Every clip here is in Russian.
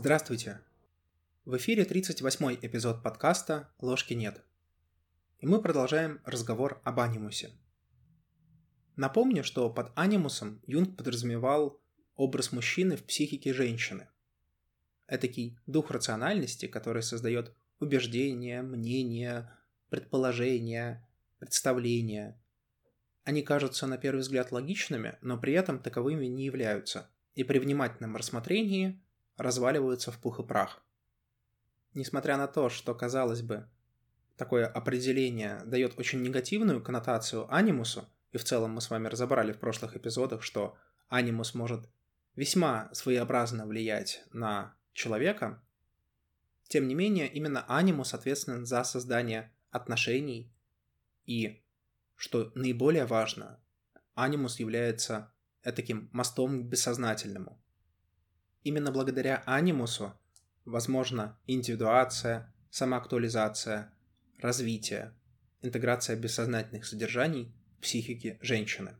Здравствуйте! В эфире 38-й эпизод подкаста «Ложки нет». И мы продолжаем разговор об анимусе. Напомню, что под анимусом Юнг подразумевал образ мужчины в психике женщины. Этакий дух рациональности, который создает убеждения, мнения, предположения, представления. Они кажутся на первый взгляд логичными, но при этом таковыми не являются, и при внимательном рассмотрении разваливаются в пух и прах. Несмотря на то, что, казалось бы, такое определение дает очень негативную коннотацию анимусу, и в целом мы с вами разобрали в прошлых эпизодах, что анимус может весьма своеобразно влиять на человека, тем не менее, именно анимус ответственен за создание отношений и, что наиболее важно, анимус является таким мостом к бессознательному. Именно благодаря анимусу возможна индивидуация, самоактуализация, развитие, интеграция бессознательных содержаний в психике женщины.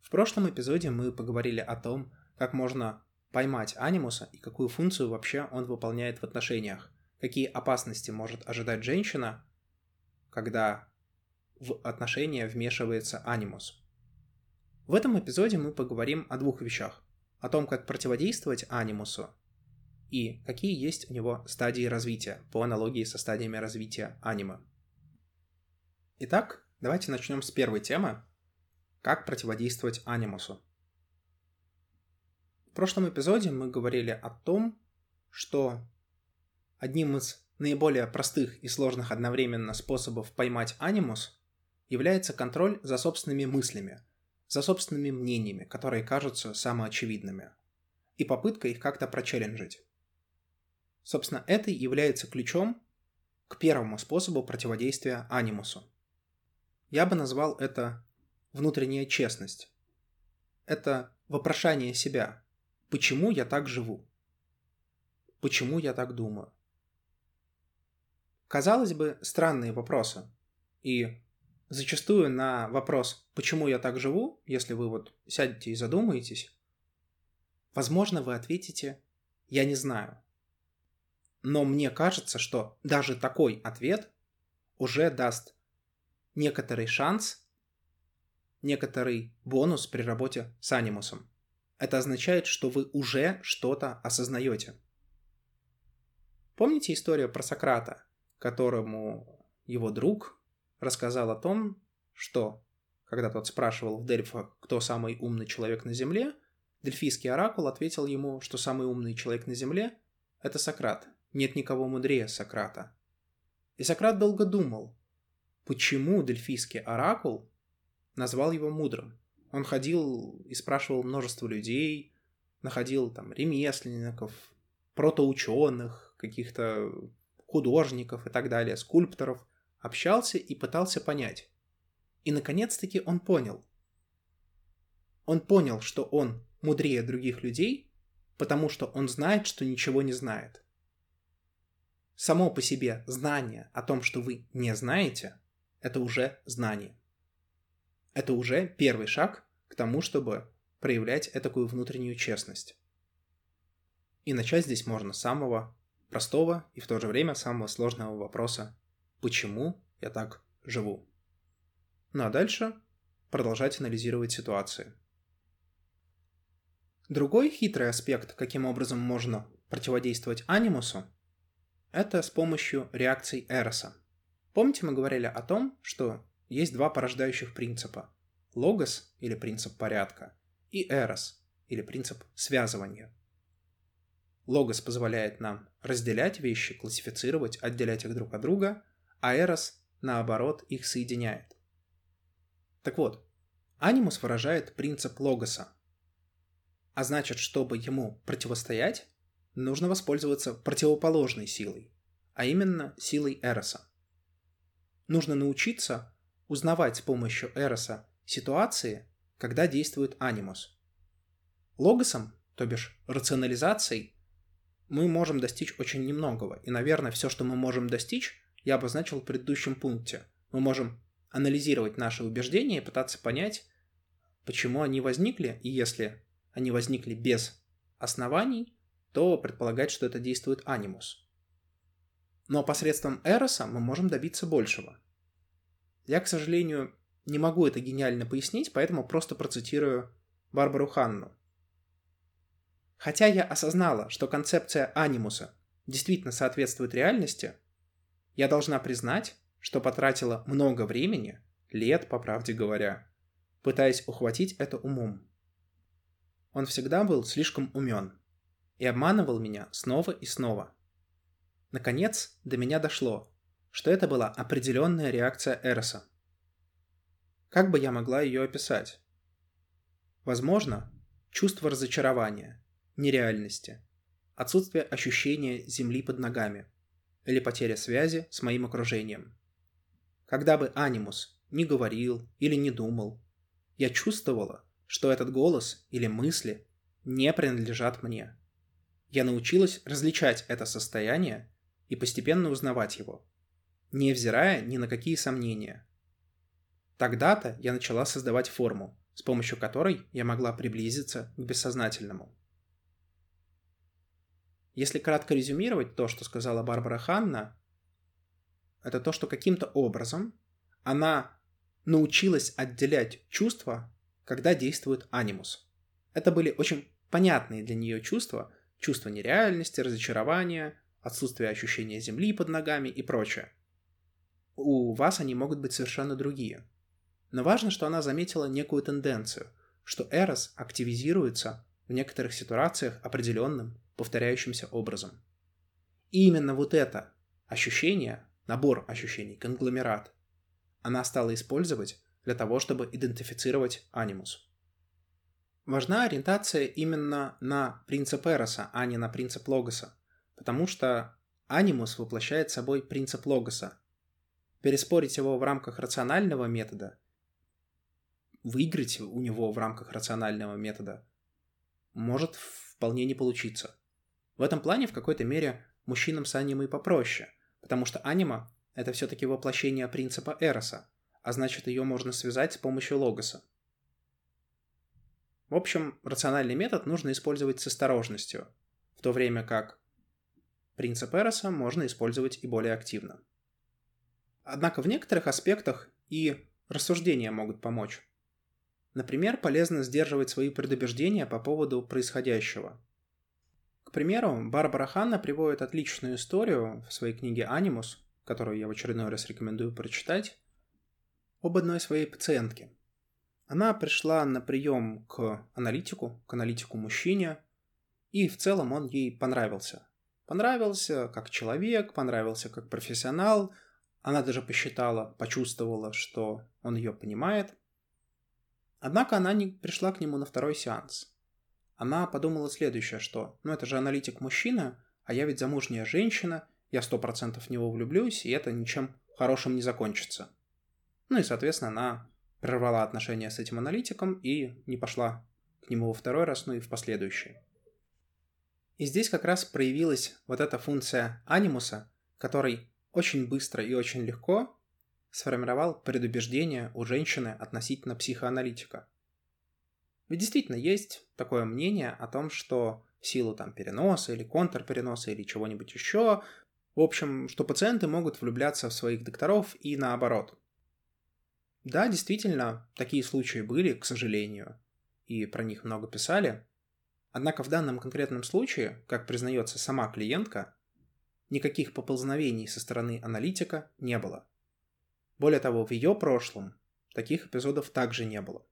В прошлом эпизоде мы поговорили о том, как можно поймать анимуса и какую функцию вообще он выполняет в отношениях, какие опасности может ожидать женщина, когда в отношения вмешивается анимус. В этом эпизоде мы поговорим о двух вещах. О том, как противодействовать анимусу и какие есть у него стадии развития по аналогии со стадиями развития аниме. Итак, давайте начнем с первой темы. Как противодействовать анимусу. В прошлом эпизоде мы говорили о том, что одним из наиболее простых и сложных одновременно способов поймать анимус является контроль за собственными мыслями, за собственными мнениями, которые кажутся самоочевидными, и попытка их как-то прочелленджить. Собственно, это является ключом к первому способу противодействия анимусу. Я бы назвал это внутренняя честность. Это вопрошание себя, Почему я так живу? Почему я так думаю? Казалось бы, странные вопросы. И зачастую на вопрос «почему я так живу?», если вы вот сядете и задумаетесь, возможно, вы ответите «я не знаю». Но мне кажется, что даже такой ответ уже даст некоторый шанс, некоторый бонус при работе с анимусом это означает, что вы уже что-то осознаете. Помните историю про Сократа, которому его друг рассказал о том, что, когда тот спрашивал в Дельфах, кто самый умный человек на Земле, дельфийский оракул ответил ему, что самый умный человек на Земле – это Сократ. Нет никого мудрее Сократа. И Сократ долго думал, почему дельфийский оракул назвал его мудрым. Он ходил и спрашивал множество людей, находил там ремесленников, протоученых, каких-то художников и так далее, скульпторов, общался и пытался понять. И наконец-таки он понял. Он понял, что он мудрее других людей, потому что он знает, что ничего не знает. Само по себе знание о том, что вы не знаете, это уже знание это уже первый шаг к тому, чтобы проявлять такую внутреннюю честность. И начать здесь можно с самого простого и в то же время самого сложного вопроса «Почему я так живу?». Ну а дальше продолжать анализировать ситуации. Другой хитрый аспект, каким образом можно противодействовать анимусу, это с помощью реакций Эроса. Помните, мы говорили о том, что есть два порождающих принципа – логос или принцип порядка и эрос или принцип связывания. Логос позволяет нам разделять вещи, классифицировать, отделять их друг от друга, а эрос, наоборот, их соединяет. Так вот, анимус выражает принцип логоса. А значит, чтобы ему противостоять, нужно воспользоваться противоположной силой, а именно силой эроса. Нужно научиться узнавать с помощью Эроса ситуации, когда действует анимус. Логосом, то бишь рационализацией, мы можем достичь очень немногого. И, наверное, все, что мы можем достичь, я обозначил в предыдущем пункте. Мы можем анализировать наши убеждения и пытаться понять, почему они возникли, и если они возникли без оснований, то предполагать, что это действует анимус. Но посредством эроса мы можем добиться большего. Я, к сожалению, не могу это гениально пояснить, поэтому просто процитирую Барбару Ханну. Хотя я осознала, что концепция анимуса действительно соответствует реальности, я должна признать, что потратила много времени, лет, по правде говоря, пытаясь ухватить это умом. Он всегда был слишком умен и обманывал меня снова и снова. Наконец, до меня дошло, что это была определенная реакция Эроса. Как бы я могла ее описать? Возможно, чувство разочарования, нереальности, отсутствие ощущения земли под ногами или потеря связи с моим окружением. Когда бы анимус не говорил или не думал, я чувствовала, что этот голос или мысли не принадлежат мне. Я научилась различать это состояние и постепенно узнавать его, невзирая ни на какие сомнения. Тогда-то я начала создавать форму, с помощью которой я могла приблизиться к бессознательному. Если кратко резюмировать то, что сказала Барбара Ханна, это то, что каким-то образом она научилась отделять чувства, когда действует анимус. Это были очень понятные для нее чувства, чувство нереальности, разочарования, отсутствие ощущения земли под ногами и прочее. У вас они могут быть совершенно другие. Но важно, что она заметила некую тенденцию, что Эрос активизируется в некоторых ситуациях определенным, повторяющимся образом. И именно вот это ощущение, набор ощущений, конгломерат, она стала использовать для того, чтобы идентифицировать анимус. Важна ориентация именно на принцип Эроса, а не на принцип Логоса, потому что анимус воплощает собой принцип Логоса. Переспорить его в рамках рационального метода, выиграть у него в рамках рационального метода, может вполне не получиться. В этом плане в какой-то мере мужчинам с анимой попроще, потому что анима — это все-таки воплощение принципа Эроса, а значит ее можно связать с помощью логоса. В общем, рациональный метод нужно использовать с осторожностью, в то время как принцип Эроса можно использовать и более активно. Однако в некоторых аспектах и рассуждения могут помочь. Например, полезно сдерживать свои предубеждения по поводу происходящего. К примеру, Барбара Ханна приводит отличную историю в своей книге «Анимус», которую я в очередной раз рекомендую прочитать, об одной своей пациентке. Она пришла на прием к аналитику, к аналитику-мужчине, и в целом он ей понравился. Понравился как человек, понравился как профессионал. Она даже посчитала, почувствовала, что он ее понимает. Однако она не пришла к нему на второй сеанс. Она подумала следующее, что ну это же аналитик-мужчина, а я ведь замужняя женщина, я сто процентов в него влюблюсь, и это ничем хорошим не закончится. Ну и, соответственно, она прервала отношения с этим аналитиком и не пошла к нему во второй раз, ну и в последующие. И здесь как раз проявилась вот эта функция анимуса, который очень быстро и очень легко сформировал предубеждение у женщины относительно психоаналитика. Ведь действительно есть такое мнение о том, что в силу там переноса или контрпереноса или чего-нибудь еще, в общем, что пациенты могут влюбляться в своих докторов и наоборот. Да, действительно, такие случаи были, к сожалению, и про них много писали, Однако в данном конкретном случае, как признается сама клиентка, никаких поползновений со стороны аналитика не было. Более того, в ее прошлом таких эпизодов также не было.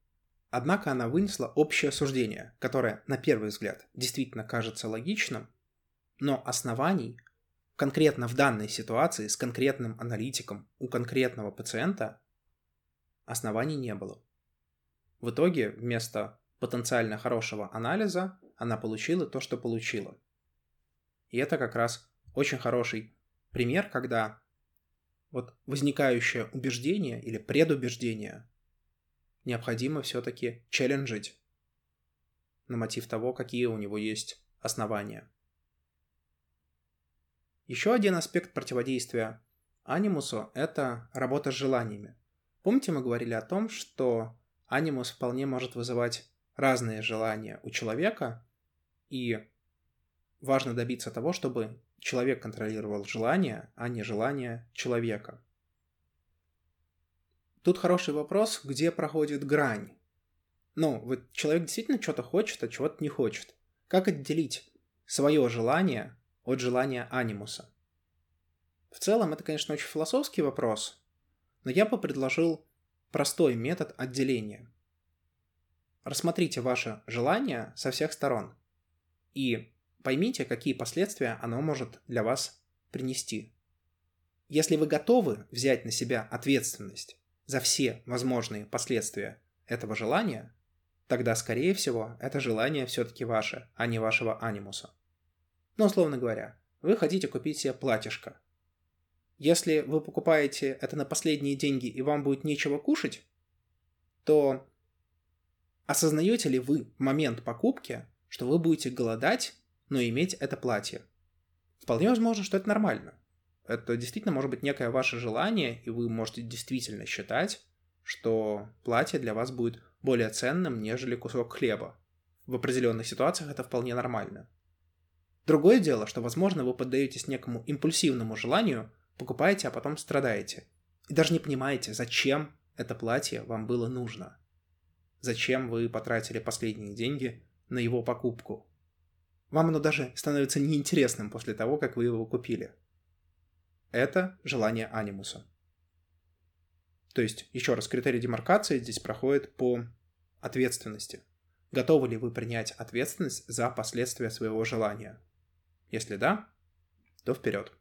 Однако она вынесла общее суждение, которое, на первый взгляд, действительно кажется логичным, но оснований конкретно в данной ситуации с конкретным аналитиком у конкретного пациента оснований не было. В итоге вместо потенциально хорошего анализа она получила то, что получила. И это как раз очень хороший пример, когда вот возникающее убеждение или предубеждение необходимо все-таки челленджить на мотив того, какие у него есть основания. Еще один аспект противодействия анимусу – это работа с желаниями. Помните, мы говорили о том, что анимус вполне может вызывать разные желания у человека, и важно добиться того, чтобы человек контролировал желание, а не желание человека. Тут хороший вопрос, где проходит грань. Ну, вот человек действительно что-то хочет, а чего-то не хочет. Как отделить свое желание от желания анимуса? В целом, это, конечно, очень философский вопрос, но я бы предложил простой метод отделения. Рассмотрите ваше желание со всех сторон и поймите, какие последствия оно может для вас принести. Если вы готовы взять на себя ответственность за все возможные последствия этого желания, тогда, скорее всего, это желание все-таки ваше, а не вашего анимуса. Но, условно говоря, вы хотите купить себе платьишко. Если вы покупаете это на последние деньги и вам будет нечего кушать, то осознаете ли вы в момент покупки, что вы будете голодать, но иметь это платье? Вполне возможно, что это нормально. Это действительно может быть некое ваше желание, и вы можете действительно считать, что платье для вас будет более ценным, нежели кусок хлеба. В определенных ситуациях это вполне нормально. Другое дело, что, возможно, вы поддаетесь некому импульсивному желанию, покупаете, а потом страдаете. И даже не понимаете, зачем это платье вам было нужно. Зачем вы потратили последние деньги на его покупку. Вам оно даже становится неинтересным после того, как вы его купили. Это желание анимуса. То есть, еще раз, критерий демаркации здесь проходит по ответственности. Готовы ли вы принять ответственность за последствия своего желания? Если да, то вперед.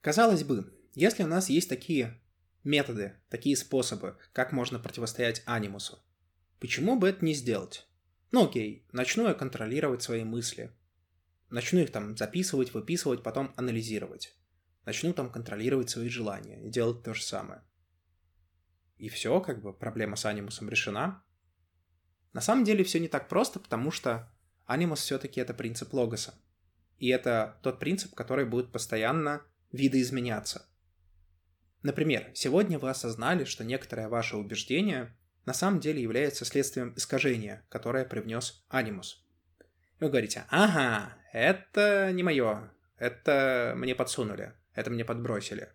Казалось бы, если у нас есть такие методы, такие способы, как можно противостоять анимусу, почему бы это не сделать? Ну окей, начну я контролировать свои мысли. Начну их там записывать, выписывать, потом анализировать начну там контролировать свои желания и делать то же самое. И все, как бы проблема с анимусом решена. На самом деле все не так просто, потому что анимус все-таки это принцип логоса. И это тот принцип, который будет постоянно видоизменяться. Например, сегодня вы осознали, что некоторое ваше убеждение на самом деле является следствием искажения, которое привнес анимус. Вы говорите, ага, это не мое, это мне подсунули это мне подбросили.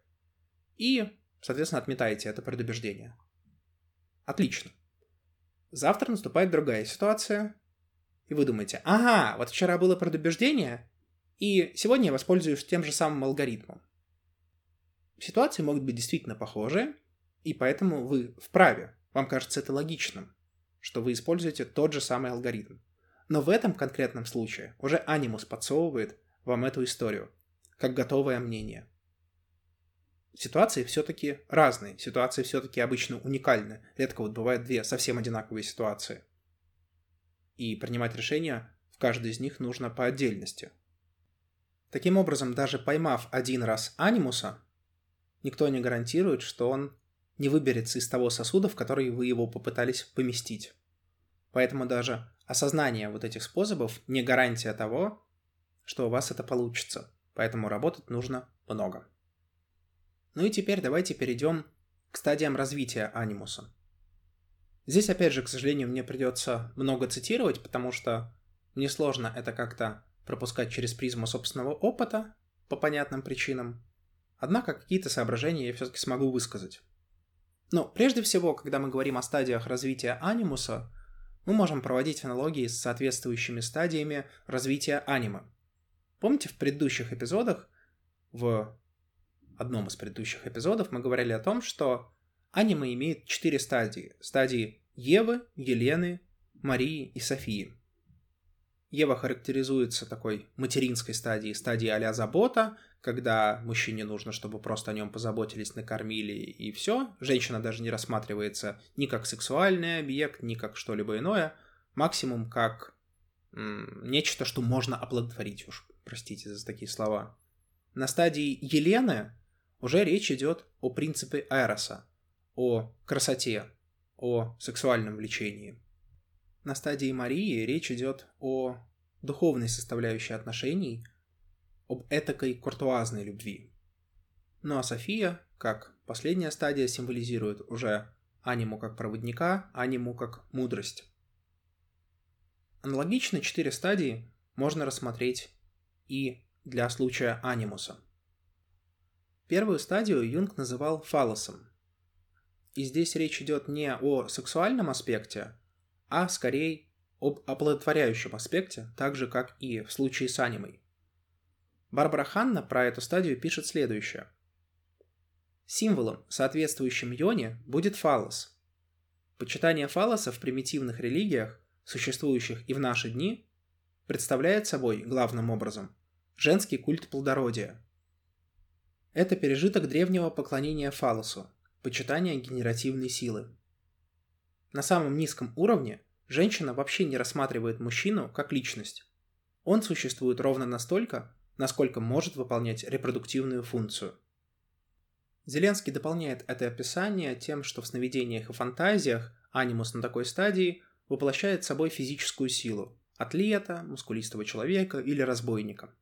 И, соответственно, отметаете это предубеждение. Отлично. Завтра наступает другая ситуация, и вы думаете, ага, вот вчера было предубеждение, и сегодня я воспользуюсь тем же самым алгоритмом. Ситуации могут быть действительно похожие, и поэтому вы вправе, вам кажется это логичным, что вы используете тот же самый алгоритм. Но в этом конкретном случае уже анимус подсовывает вам эту историю как готовое мнение. Ситуации все-таки разные, ситуации все-таки обычно уникальны. Редко вот бывают две совсем одинаковые ситуации. И принимать решения в каждой из них нужно по отдельности. Таким образом, даже поймав один раз анимуса, никто не гарантирует, что он не выберется из того сосуда, в который вы его попытались поместить. Поэтому даже осознание вот этих способов не гарантия того, что у вас это получится поэтому работать нужно много. Ну и теперь давайте перейдем к стадиям развития анимуса. Здесь, опять же, к сожалению, мне придется много цитировать, потому что мне сложно это как-то пропускать через призму собственного опыта по понятным причинам. Однако какие-то соображения я все-таки смогу высказать. Но прежде всего, когда мы говорим о стадиях развития анимуса, мы можем проводить аналогии с соответствующими стадиями развития аниме. Помните, в предыдущих эпизодах, в одном из предыдущих эпизодов мы говорили о том, что аниме имеет четыре стадии. Стадии Евы, Елены, Марии и Софии. Ева характеризуется такой материнской стадией, стадией а забота, когда мужчине нужно, чтобы просто о нем позаботились, накормили и все. Женщина даже не рассматривается ни как сексуальный объект, ни как что-либо иное, максимум как м- нечто, что можно оплодотворить уж простите за такие слова. На стадии Елены уже речь идет о принципе Эроса, о красоте, о сексуальном влечении. На стадии Марии речь идет о духовной составляющей отношений, об этакой куртуазной любви. Ну а София, как последняя стадия, символизирует уже аниму как проводника, аниму как мудрость. Аналогично четыре стадии можно рассмотреть и для случая анимуса. Первую стадию Юнг называл фалосом. И здесь речь идет не о сексуальном аспекте, а скорее об оплодотворяющем аспекте, так же, как и в случае с анимой. Барбара Ханна про эту стадию пишет следующее. Символом, соответствующим йоне, будет фалос. Почитание фалоса в примитивных религиях, существующих и в наши дни, представляет собой, главным образом, женский культ плодородия. Это пережиток древнего поклонения фалосу, почитания генеративной силы. На самом низком уровне женщина вообще не рассматривает мужчину как личность. Он существует ровно настолько, насколько может выполнять репродуктивную функцию. Зеленский дополняет это описание тем, что в сновидениях и фантазиях анимус на такой стадии воплощает собой физическую силу – атлета, мускулистого человека или разбойника.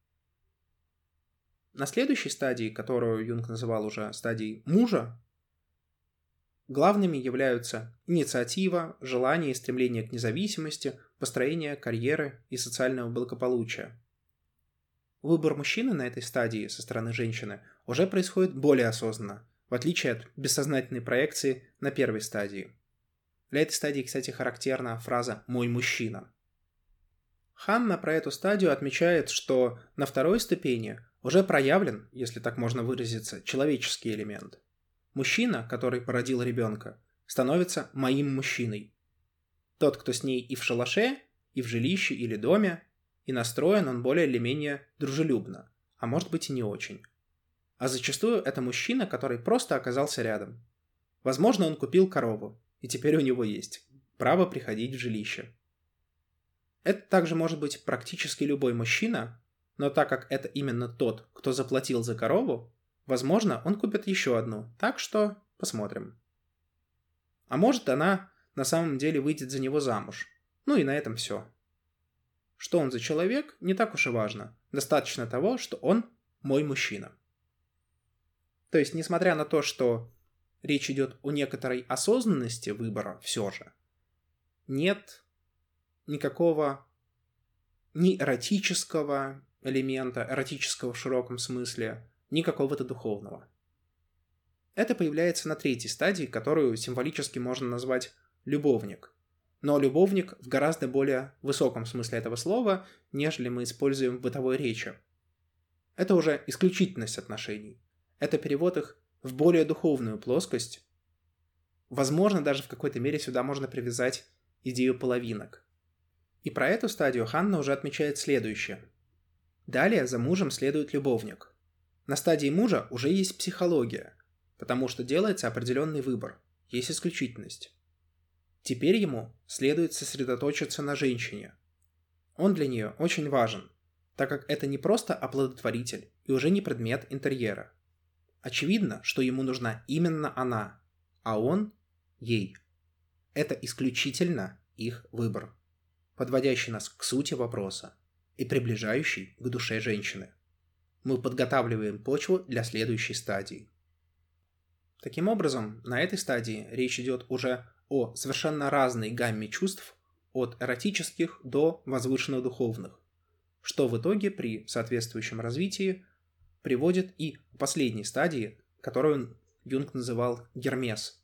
На следующей стадии, которую Юнг называл уже стадией мужа, главными являются инициатива, желание и стремление к независимости, построение карьеры и социального благополучия. Выбор мужчины на этой стадии со стороны женщины уже происходит более осознанно, в отличие от бессознательной проекции на первой стадии. Для этой стадии, кстати, характерна фраза «мой мужчина». Ханна про эту стадию отмечает, что на второй ступени уже проявлен, если так можно выразиться, человеческий элемент. Мужчина, который породил ребенка, становится моим мужчиной. Тот, кто с ней и в шалаше, и в жилище или доме, и настроен он более или менее дружелюбно, а может быть и не очень. А зачастую это мужчина, который просто оказался рядом. Возможно, он купил корову, и теперь у него есть право приходить в жилище. Это также может быть практически любой мужчина, но так как это именно тот, кто заплатил за корову, возможно, он купит еще одну, так что посмотрим. А может, она на самом деле выйдет за него замуж. Ну и на этом все. Что он за человек, не так уж и важно. Достаточно того, что он мой мужчина. То есть, несмотря на то, что речь идет о некоторой осознанности выбора все же, нет никакого ни эротического элемента, эротического в широком смысле, ни какого-то духовного. Это появляется на третьей стадии, которую символически можно назвать любовник но любовник в гораздо более высоком смысле этого слова, нежели мы используем в бытовой речи. Это уже исключительность отношений. Это перевод их в более духовную плоскость. Возможно, даже в какой-то мере сюда можно привязать идею половинок. И про эту стадию Ханна уже отмечает следующее. Далее за мужем следует любовник. На стадии мужа уже есть психология, потому что делается определенный выбор, есть исключительность. Теперь ему следует сосредоточиться на женщине. Он для нее очень важен, так как это не просто оплодотворитель и уже не предмет интерьера. Очевидно, что ему нужна именно она, а он – ей. Это исключительно их выбор, подводящий нас к сути вопроса и приближающий к душе женщины. Мы подготавливаем почву для следующей стадии. Таким образом, на этой стадии речь идет уже о совершенно разной гамме чувств от эротических до возвышенно-духовных, что в итоге при соответствующем развитии приводит и к последней стадии, которую Юнг называл Гермес.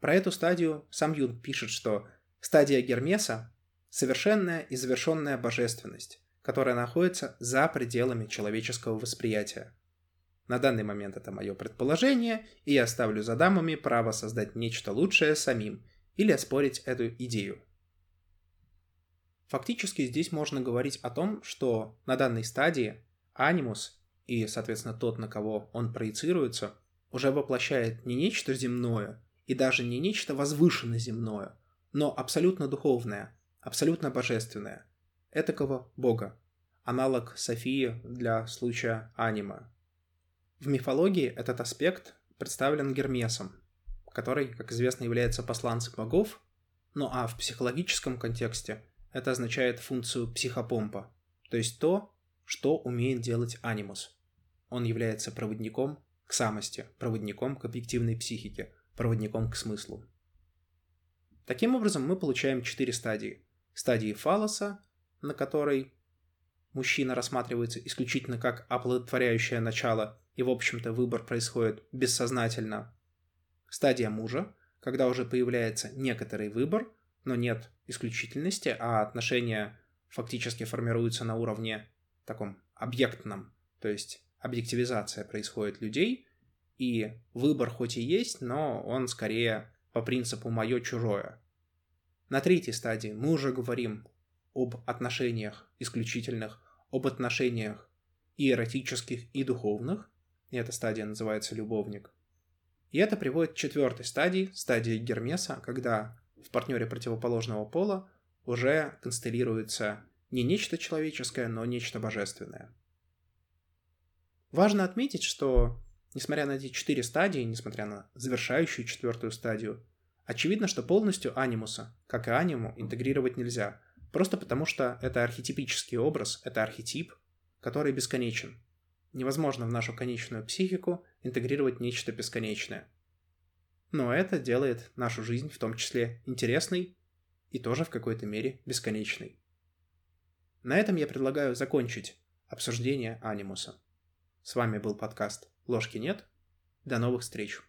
Про эту стадию сам Юнг пишет, что стадия Гермеса – совершенная и завершенная божественность, которая находится за пределами человеческого восприятия – на данный момент это мое предположение, и я ставлю за дамами право создать нечто лучшее самим или оспорить эту идею. Фактически здесь можно говорить о том, что на данной стадии анимус и, соответственно, тот, на кого он проецируется, уже воплощает не нечто земное и даже не нечто возвышенно земное, но абсолютно духовное, абсолютно божественное, этакого бога, аналог Софии для случая анима, в мифологии этот аспект представлен Гермесом, который, как известно, является посланцем богов, ну а в психологическом контексте это означает функцию психопомпа, то есть то, что умеет делать анимус. Он является проводником к самости, проводником к объективной психике, проводником к смыслу. Таким образом, мы получаем четыре стадии. Стадии фалоса, на которой мужчина рассматривается исключительно как оплодотворяющее начало, и, в общем-то, выбор происходит бессознательно. Стадия мужа, когда уже появляется некоторый выбор, но нет исключительности, а отношения фактически формируются на уровне таком объектном, то есть объективизация происходит людей, и выбор хоть и есть, но он скорее по принципу «моё-чужое». На третьей стадии мы уже говорим об отношениях исключительных, об отношениях и эротических, и духовных, и эта стадия называется любовник. И это приводит к четвертой стадии, стадии Гермеса, когда в партнере противоположного пола уже констелируется не нечто человеческое, но нечто божественное. Важно отметить, что несмотря на эти четыре стадии, несмотря на завершающую четвертую стадию, очевидно, что полностью анимуса, как и аниму, интегрировать нельзя, просто потому что это архетипический образ, это архетип, который бесконечен. Невозможно в нашу конечную психику интегрировать нечто бесконечное. Но это делает нашу жизнь в том числе интересной и тоже в какой-то мере бесконечной. На этом я предлагаю закончить обсуждение анимуса. С вами был подкаст «Ложки нет». До новых встреч!